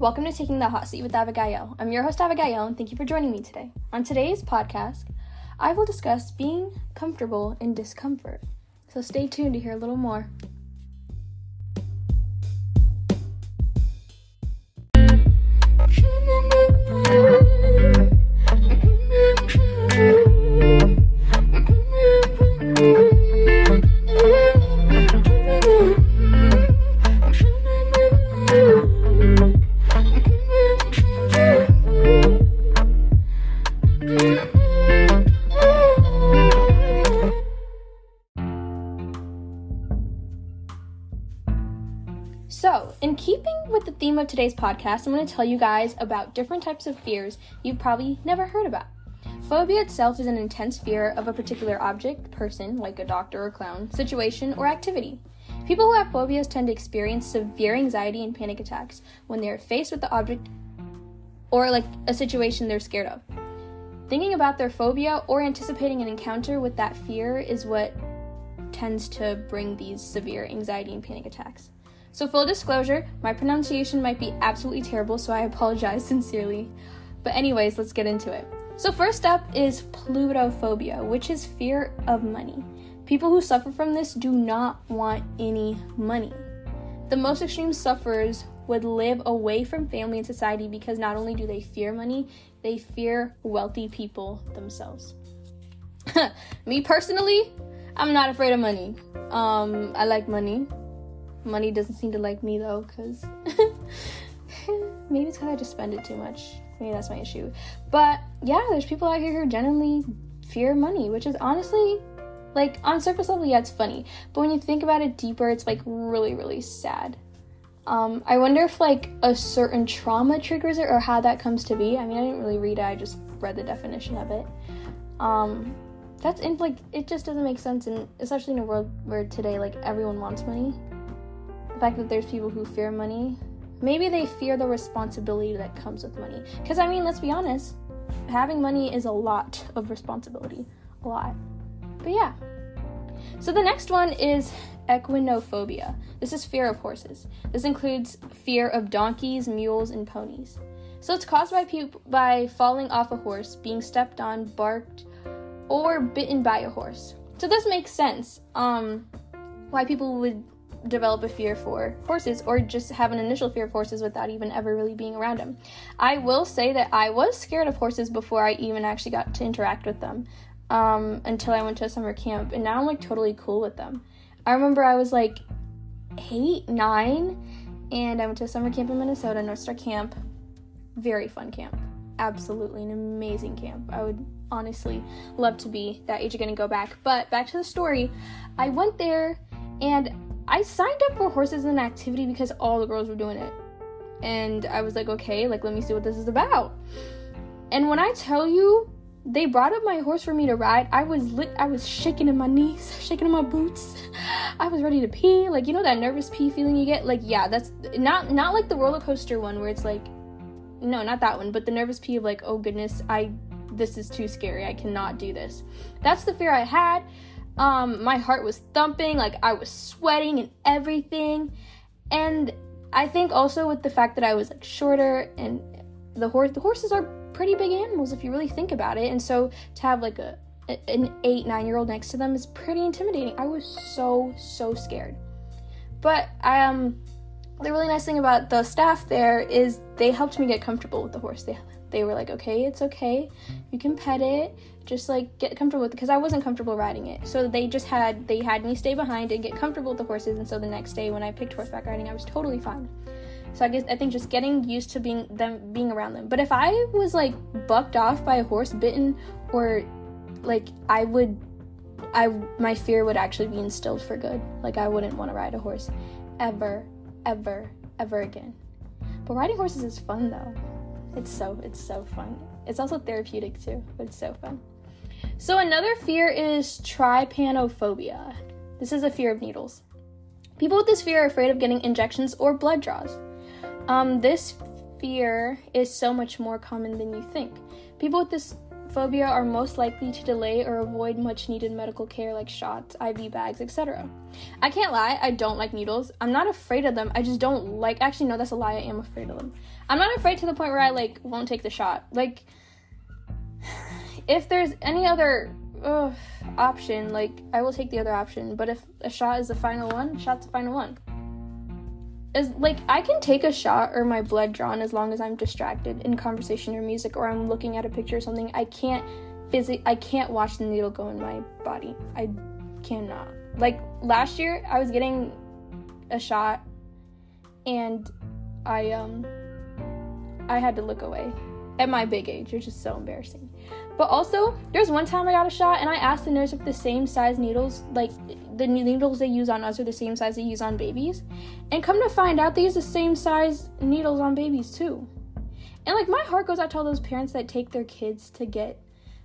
Welcome to Taking the Hot Seat with Abigael. I'm your host, Abigael, and thank you for joining me today. On today's podcast, I will discuss being comfortable in discomfort. So stay tuned to hear a little more. Today's podcast, I'm going to tell you guys about different types of fears you've probably never heard about. Phobia itself is an intense fear of a particular object, person, like a doctor or clown, situation, or activity. People who have phobias tend to experience severe anxiety and panic attacks when they are faced with the object or like a situation they're scared of. Thinking about their phobia or anticipating an encounter with that fear is what tends to bring these severe anxiety and panic attacks. So, full disclosure, my pronunciation might be absolutely terrible, so I apologize sincerely. But, anyways, let's get into it. So, first up is plutophobia, which is fear of money. People who suffer from this do not want any money. The most extreme sufferers would live away from family and society because not only do they fear money, they fear wealthy people themselves. Me personally, I'm not afraid of money. Um, I like money. Money doesn't seem to like me though, because maybe it's because I just spend it too much. Maybe that's my issue. But yeah, there's people out here who genuinely fear money, which is honestly, like, on surface level, yeah, it's funny. But when you think about it deeper, it's like really, really sad. Um, I wonder if like a certain trauma triggers it or how that comes to be. I mean, I didn't really read it, I just read the definition of it. Um, that's in like, it just doesn't make sense, and especially in a world where today, like, everyone wants money fact that there's people who fear money maybe they fear the responsibility that comes with money. Because i mean let's be honest having money is a lot of responsibility a lot. But yeah. So the next one is equinophobia. This is fear of horses. This includes fear of donkeys mules and ponies. So it's caused by people by falling off a horse being stepped on barked or bitten by a horse. So this makes sense um why people would develop a fear for horses or just have an initial fear of horses without even ever really being around them. I will say that I was scared of horses before I even actually got to interact with them um, until I went to a summer camp, and now I'm like totally cool with them. I remember I was like eight, nine, and I went to a summer camp in Minnesota, North Star Camp. Very fun camp. Absolutely an amazing camp. I would honestly love to be that age again and go back. But back to the story, I went there and I signed up for horses as an activity because all the girls were doing it. And I was like, okay, like let me see what this is about. And when I tell you they brought up my horse for me to ride, I was lit I was shaking in my knees, shaking in my boots. I was ready to pee. Like you know that nervous pee feeling you get? Like yeah, that's not not like the roller coaster one where it's like no, not that one, but the nervous pee of like, oh goodness, I this is too scary. I cannot do this. That's the fear I had. Um, my heart was thumping, like I was sweating and everything. And I think also with the fact that I was like shorter and the horse the horses are pretty big animals if you really think about it. And so to have like a an eight, nine year old next to them is pretty intimidating. I was so, so scared. But um the really nice thing about the staff there is they helped me get comfortable with the horse. They they were like, okay, it's okay, you can pet it, just like get comfortable with it because I wasn't comfortable riding it. So they just had they had me stay behind and get comfortable with the horses. And so the next day when I picked horseback riding, I was totally fine. So I guess I think just getting used to being them being around them. But if I was like bucked off by a horse, bitten, or like I would, I my fear would actually be instilled for good. Like I wouldn't want to ride a horse, ever, ever, ever again. But riding horses is fun though. It's so it's so fun. It's also therapeutic too, but it's so fun. So another fear is trypanophobia. This is a fear of needles. People with this fear are afraid of getting injections or blood draws. Um, this fear is so much more common than you think. People with this phobia are most likely to delay or avoid much needed medical care like shots, IV bags, etc. I can't lie, I don't like needles. I'm not afraid of them, I just don't like. Actually, no, that's a lie, I am afraid of them. I'm not afraid to the point where I like won't take the shot. Like if there's any other option, like I will take the other option. But if a shot is the final one, shot's the final one. Is like I can take a shot or my blood drawn as long as I'm distracted in conversation or music or I'm looking at a picture or something. I can't physically I can't watch the needle go in my body. I cannot. Like last year I was getting a shot and I um I had to look away at my big age, which is so embarrassing. But also, there's one time I got a shot and I asked the nurse if the same size needles, like the needles they use on us, are the same size they use on babies. And come to find out, they use the same size needles on babies too. And like my heart goes out to all those parents that take their kids to get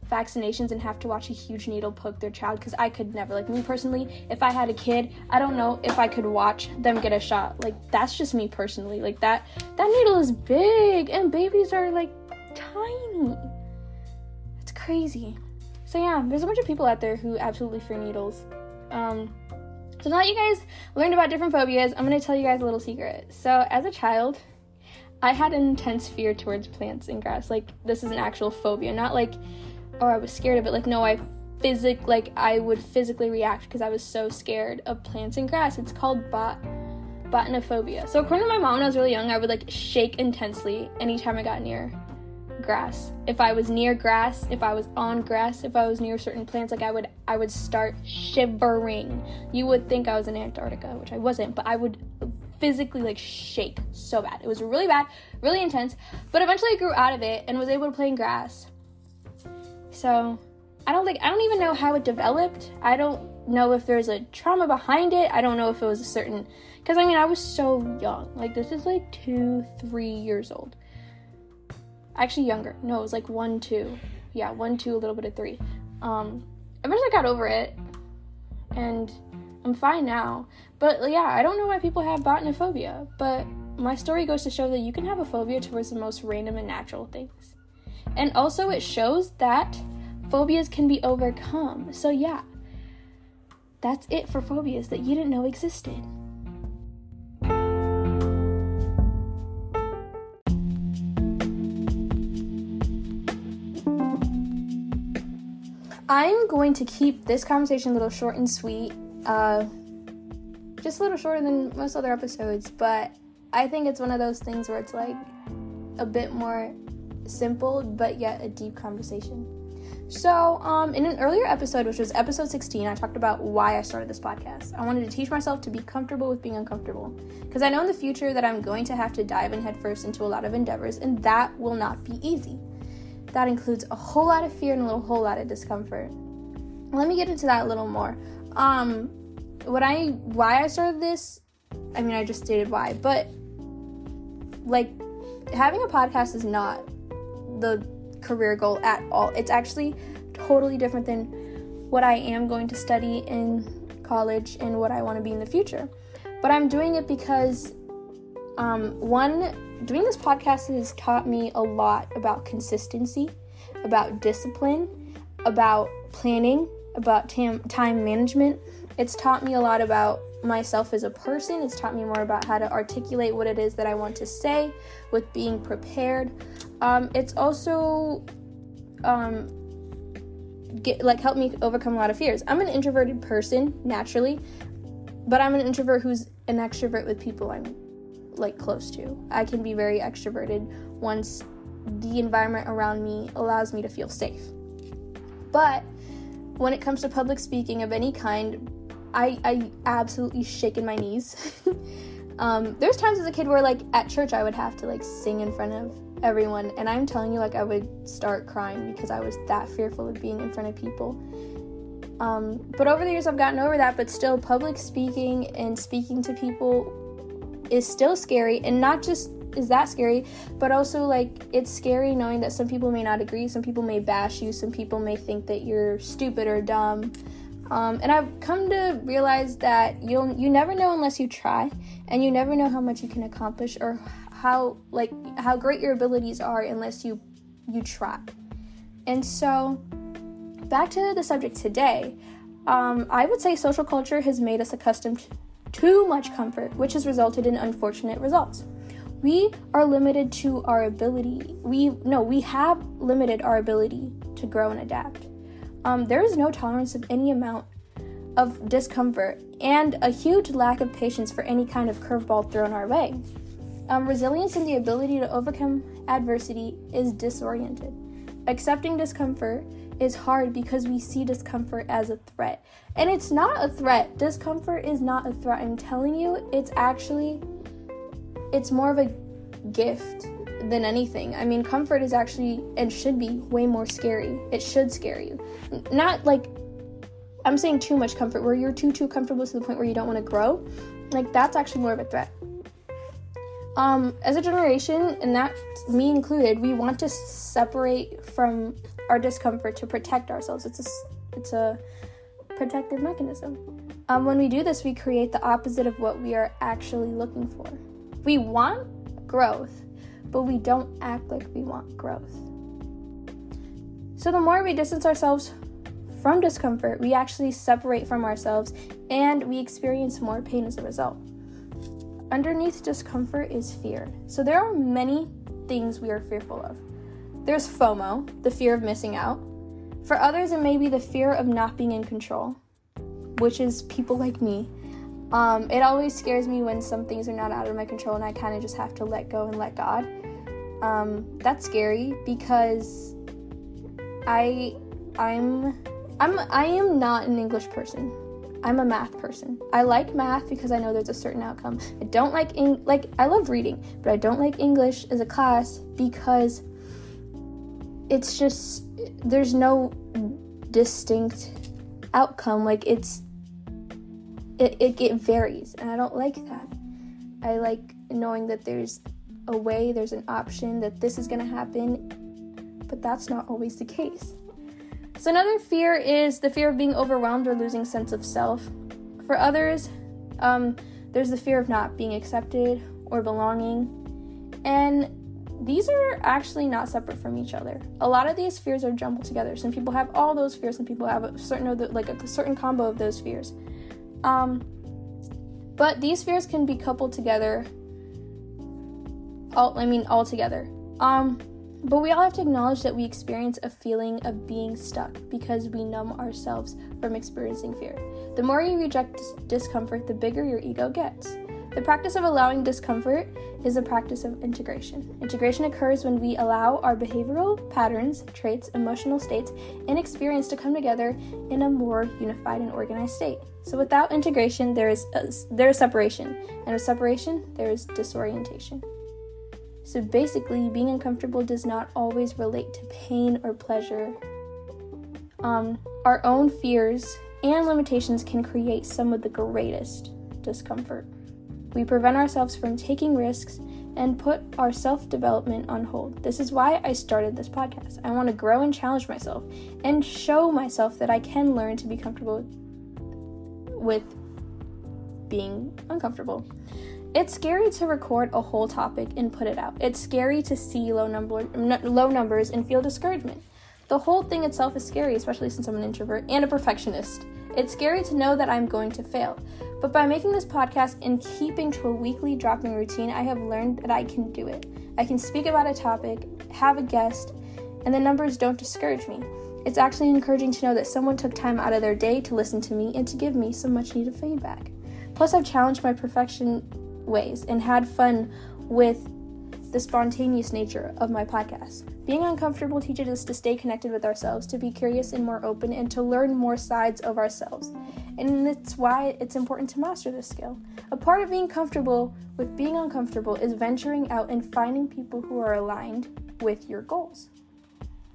vaccinations and have to watch a huge needle poke their child because I could never. Like me personally, if I had a kid, I don't know if I could watch them get a shot. Like that's just me personally. Like that that needle is big and babies are like tiny. It's crazy. So yeah, there's a bunch of people out there who absolutely fear needles. Um so now that you guys learned about different phobias, I'm gonna tell you guys a little secret. So as a child, I had an intense fear towards plants and grass. Like this is an actual phobia, not like or I was scared of it. Like, no, I physic like I would physically react because I was so scared of plants and grass. It's called bot botanophobia. So according to my mom when I was really young, I would like shake intensely anytime I got near grass. If I was near grass, if I was on grass, if I was near certain plants, like I would I would start shivering. You would think I was in Antarctica, which I wasn't, but I would physically like shake so bad. It was really bad, really intense. But eventually I grew out of it and was able to play in grass. So I don't think I don't even know how it developed. I don't know if there's a trauma behind it. I don't know if it was a certain because I mean I was so young. Like this is like two, three years old. Actually younger. No, it was like one, two. Yeah, one, two, a little bit of three. Um, eventually I got over it, and I'm fine now. But yeah, I don't know why people have botanophobia. But my story goes to show that you can have a phobia towards the most random and natural things. And also, it shows that phobias can be overcome. So, yeah, that's it for phobias that you didn't know existed. I'm going to keep this conversation a little short and sweet, uh, just a little shorter than most other episodes, but I think it's one of those things where it's like a bit more simple but yet a deep conversation. So, um, in an earlier episode, which was episode 16, I talked about why I started this podcast. I wanted to teach myself to be comfortable with being uncomfortable. Because I know in the future that I'm going to have to dive in headfirst into a lot of endeavors, and that will not be easy. That includes a whole lot of fear and a little whole lot of discomfort. Let me get into that a little more. Um, what I why I started this, I mean I just stated why, but like having a podcast is not the career goal at all. It's actually totally different than what I am going to study in college and what I want to be in the future. But I'm doing it because, um, one, doing this podcast has taught me a lot about consistency, about discipline, about planning, about tam- time management. It's taught me a lot about myself as a person. It's taught me more about how to articulate what it is that I want to say with being prepared. Um, it's also um, get like helped me overcome a lot of fears. I'm an introverted person naturally, but I'm an introvert who's an extrovert with people I'm like close to. I can be very extroverted once the environment around me allows me to feel safe. But when it comes to public speaking of any kind, I, I absolutely shake in my knees. um, there's times as a kid where like at church I would have to like sing in front of everyone and I'm telling you like I would start crying because I was that fearful of being in front of people. Um, but over the years I've gotten over that, but still public speaking and speaking to people is still scary and not just is that scary, but also like it's scary knowing that some people may not agree, some people may bash you, some people may think that you're stupid or dumb. Um, and I've come to realize that you'll you never know unless you try, and you never know how much you can accomplish or how like how great your abilities are unless you you try. And so, back to the subject today, um, I would say social culture has made us accustomed to too much comfort, which has resulted in unfortunate results. We are limited to our ability. We no, we have limited our ability to grow and adapt. Um, there is no tolerance of any amount of discomfort and a huge lack of patience for any kind of curveball thrown our way. Um, resilience and the ability to overcome adversity is disoriented. Accepting discomfort is hard because we see discomfort as a threat. And it's not a threat. Discomfort is not a threat. I'm telling you, it's actually it's more of a gift than anything. I mean, comfort is actually and should be way more scary. It should scare you. Not like I'm saying too much comfort where you're too too comfortable to the point where you don't want to grow. Like that's actually more of a threat. Um, as a generation, and that me included, we want to separate from our discomfort to protect ourselves. It's a it's a protective mechanism. Um, when we do this, we create the opposite of what we are actually looking for. We want growth, but we don't act like we want growth. So the more we distance ourselves from discomfort, we actually separate from ourselves and we experience more pain as a result. Underneath discomfort is fear. So there are many things we are fearful of. There's FOMO, the fear of missing out. For others, it may be the fear of not being in control, which is people like me. Um, it always scares me when some things are not out of my control and I kind of just have to let go and let God. Um, that's scary because I I'm I'm I am not an English person. I'm a math person. I like math because I know there's a certain outcome. I don't like Eng- like I love reading, but I don't like English as a class because it's just there's no distinct outcome. Like it's it, it, it varies, and I don't like that. I like knowing that there's a way, there's an option, that this is gonna happen, but that's not always the case. So, another fear is the fear of being overwhelmed or losing sense of self. For others, um, there's the fear of not being accepted or belonging. And these are actually not separate from each other. A lot of these fears are jumbled together. Some people have all those fears, some people have a certain like a certain combo of those fears. Um, but these fears can be coupled together. All I mean, all together. Um, but we all have to acknowledge that we experience a feeling of being stuck because we numb ourselves from experiencing fear. The more you reject discomfort, the bigger your ego gets. The practice of allowing discomfort is a practice of integration. Integration occurs when we allow our behavioral patterns, traits, emotional states, and experience to come together in a more unified and organized state. So without integration, there is a, there is separation, and with separation, there is disorientation. So basically, being uncomfortable does not always relate to pain or pleasure. Um, our own fears and limitations can create some of the greatest discomfort. We prevent ourselves from taking risks and put our self development on hold. This is why I started this podcast. I want to grow and challenge myself and show myself that I can learn to be comfortable with being uncomfortable. It's scary to record a whole topic and put it out. It's scary to see low number low numbers and feel discouragement. The whole thing itself is scary, especially since I'm an introvert and a perfectionist. It's scary to know that I'm going to fail. But by making this podcast and keeping to a weekly dropping routine, I have learned that I can do it. I can speak about a topic, have a guest, and the numbers don't discourage me. It's actually encouraging to know that someone took time out of their day to listen to me and to give me some much needed feedback. Plus, I've challenged my perfection ways and had fun with the spontaneous nature of my podcast. Being uncomfortable teaches us to stay connected with ourselves, to be curious and more open, and to learn more sides of ourselves. And that's why it's important to master this skill. A part of being comfortable with being uncomfortable is venturing out and finding people who are aligned with your goals.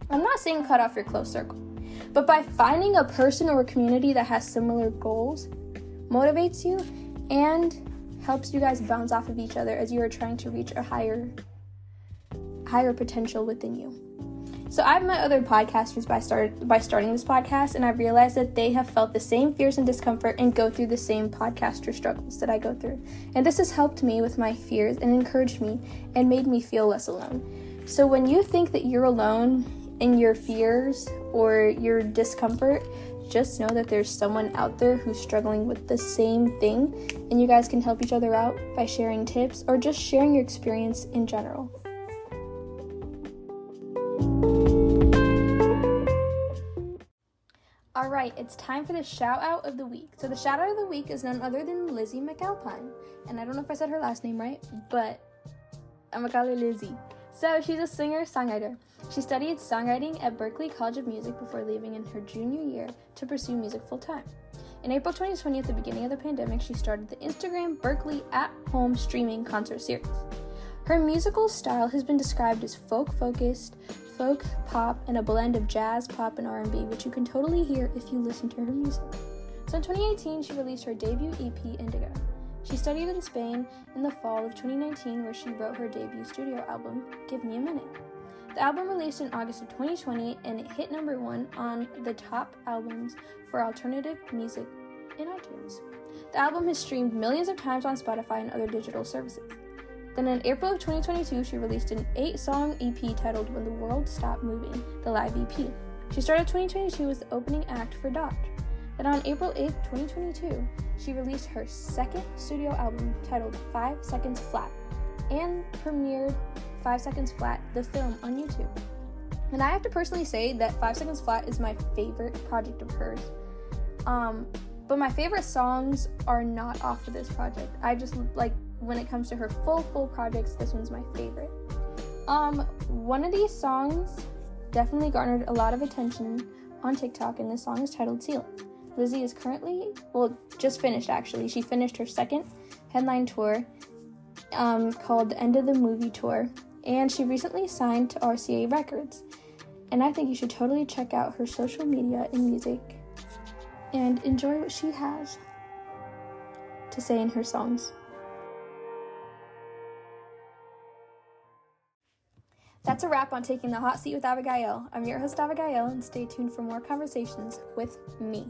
I'm not saying cut off your close circle, but by finding a person or a community that has similar goals, motivates you, and helps you guys bounce off of each other as you are trying to reach a higher higher potential within you. So I've met other podcasters by start by starting this podcast and I've realized that they have felt the same fears and discomfort and go through the same podcaster struggles that I go through. And this has helped me with my fears and encouraged me and made me feel less alone. So when you think that you're alone in your fears or your discomfort, just know that there's someone out there who's struggling with the same thing, and you guys can help each other out by sharing tips or just sharing your experience in general. All right, it's time for the shout out of the week. So, the shout out of the week is none other than Lizzy McAlpine. And I don't know if I said her last name right, but I'm gonna call her Lizzy. So, she's a singer songwriter. She studied songwriting at Berklee College of Music before leaving in her junior year to pursue music full time. In April 2020, at the beginning of the pandemic, she started the Instagram Berklee at Home streaming concert series. Her musical style has been described as folk focused, folk pop, and a blend of jazz, pop, and R&B, which you can totally hear if you listen to her music. So in 2018, she released her debut EP, Indigo. She studied in Spain in the fall of 2019, where she wrote her debut studio album, Give Me a Minute. The album released in August of 2020 and it hit number one on the top albums for alternative music in iTunes. The album has streamed millions of times on Spotify and other digital services. Then in April of 2022, she released an eight song EP titled When the World Stopped Moving, the live EP. She started 2022 as the opening act for Dodie. Then on April 8, 2022, she released her second studio album titled Five Seconds Flat and premiered Five Seconds Flat, the film, on YouTube. And I have to personally say that Five Seconds Flat is my favorite project of hers. Um, but my favorite songs are not off of this project. I just like when it comes to her full full projects, this one's my favorite. Um, one of these songs definitely garnered a lot of attention on TikTok, and this song is titled Ceiling. Lizzy is currently, well, just finished actually. She finished her second headline tour um, called the End of the Movie Tour, and she recently signed to RCA Records. And I think you should totally check out her social media and music and enjoy what she has to say in her songs. That's a wrap on Taking the Hot Seat with Abigael. I'm your host, Abigael, and stay tuned for more conversations with me.